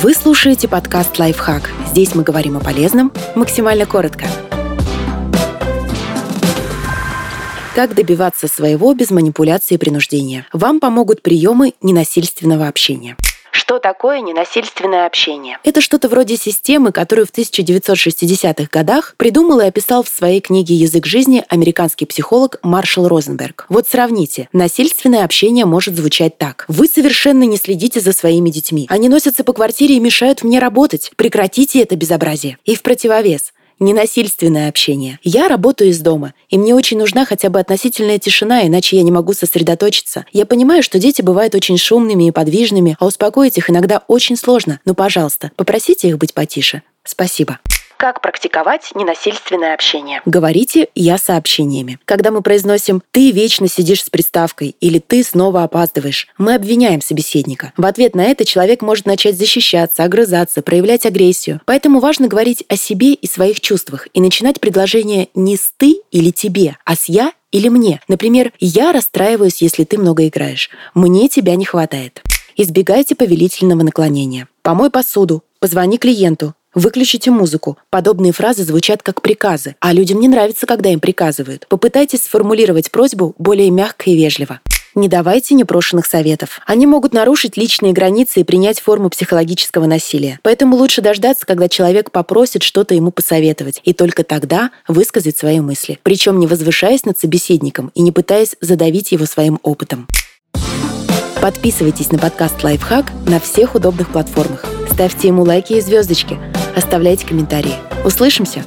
Вы слушаете подкаст «Лайфхак». Здесь мы говорим о полезном максимально коротко. Как добиваться своего без манипуляции и принуждения? Вам помогут приемы ненасильственного общения. Что такое ненасильственное общение? Это что-то вроде системы, которую в 1960-х годах придумал и описал в своей книге «Язык жизни» американский психолог Маршал Розенберг. Вот сравните. Насильственное общение может звучать так. Вы совершенно не следите за своими детьми. Они носятся по квартире и мешают мне работать. Прекратите это безобразие. И в противовес ненасильственное общение. Я работаю из дома, и мне очень нужна хотя бы относительная тишина, иначе я не могу сосредоточиться. Я понимаю, что дети бывают очень шумными и подвижными, а успокоить их иногда очень сложно. Но, пожалуйста, попросите их быть потише. Спасибо. Как практиковать ненасильственное общение? Говорите «я» сообщениями. Когда мы произносим «ты вечно сидишь с приставкой» или «ты снова опаздываешь», мы обвиняем собеседника. В ответ на это человек может начать защищаться, огрызаться, проявлять агрессию. Поэтому важно говорить о себе и своих чувствах и начинать предложение не с «ты» или «тебе», а с «я» или «мне». Например, «я расстраиваюсь, если ты много играешь. Мне тебя не хватает». Избегайте повелительного наклонения. Помой посуду, позвони клиенту, Выключите музыку. Подобные фразы звучат как приказы, а людям не нравится, когда им приказывают. Попытайтесь сформулировать просьбу более мягко и вежливо. Не давайте непрошенных советов. Они могут нарушить личные границы и принять форму психологического насилия. Поэтому лучше дождаться, когда человек попросит что-то ему посоветовать, и только тогда высказать свои мысли. Причем не возвышаясь над собеседником и не пытаясь задавить его своим опытом. Подписывайтесь на подкаст «Лайфхак» на всех удобных платформах. Ставьте ему лайки и звездочки – Оставляйте комментарии. Услышимся!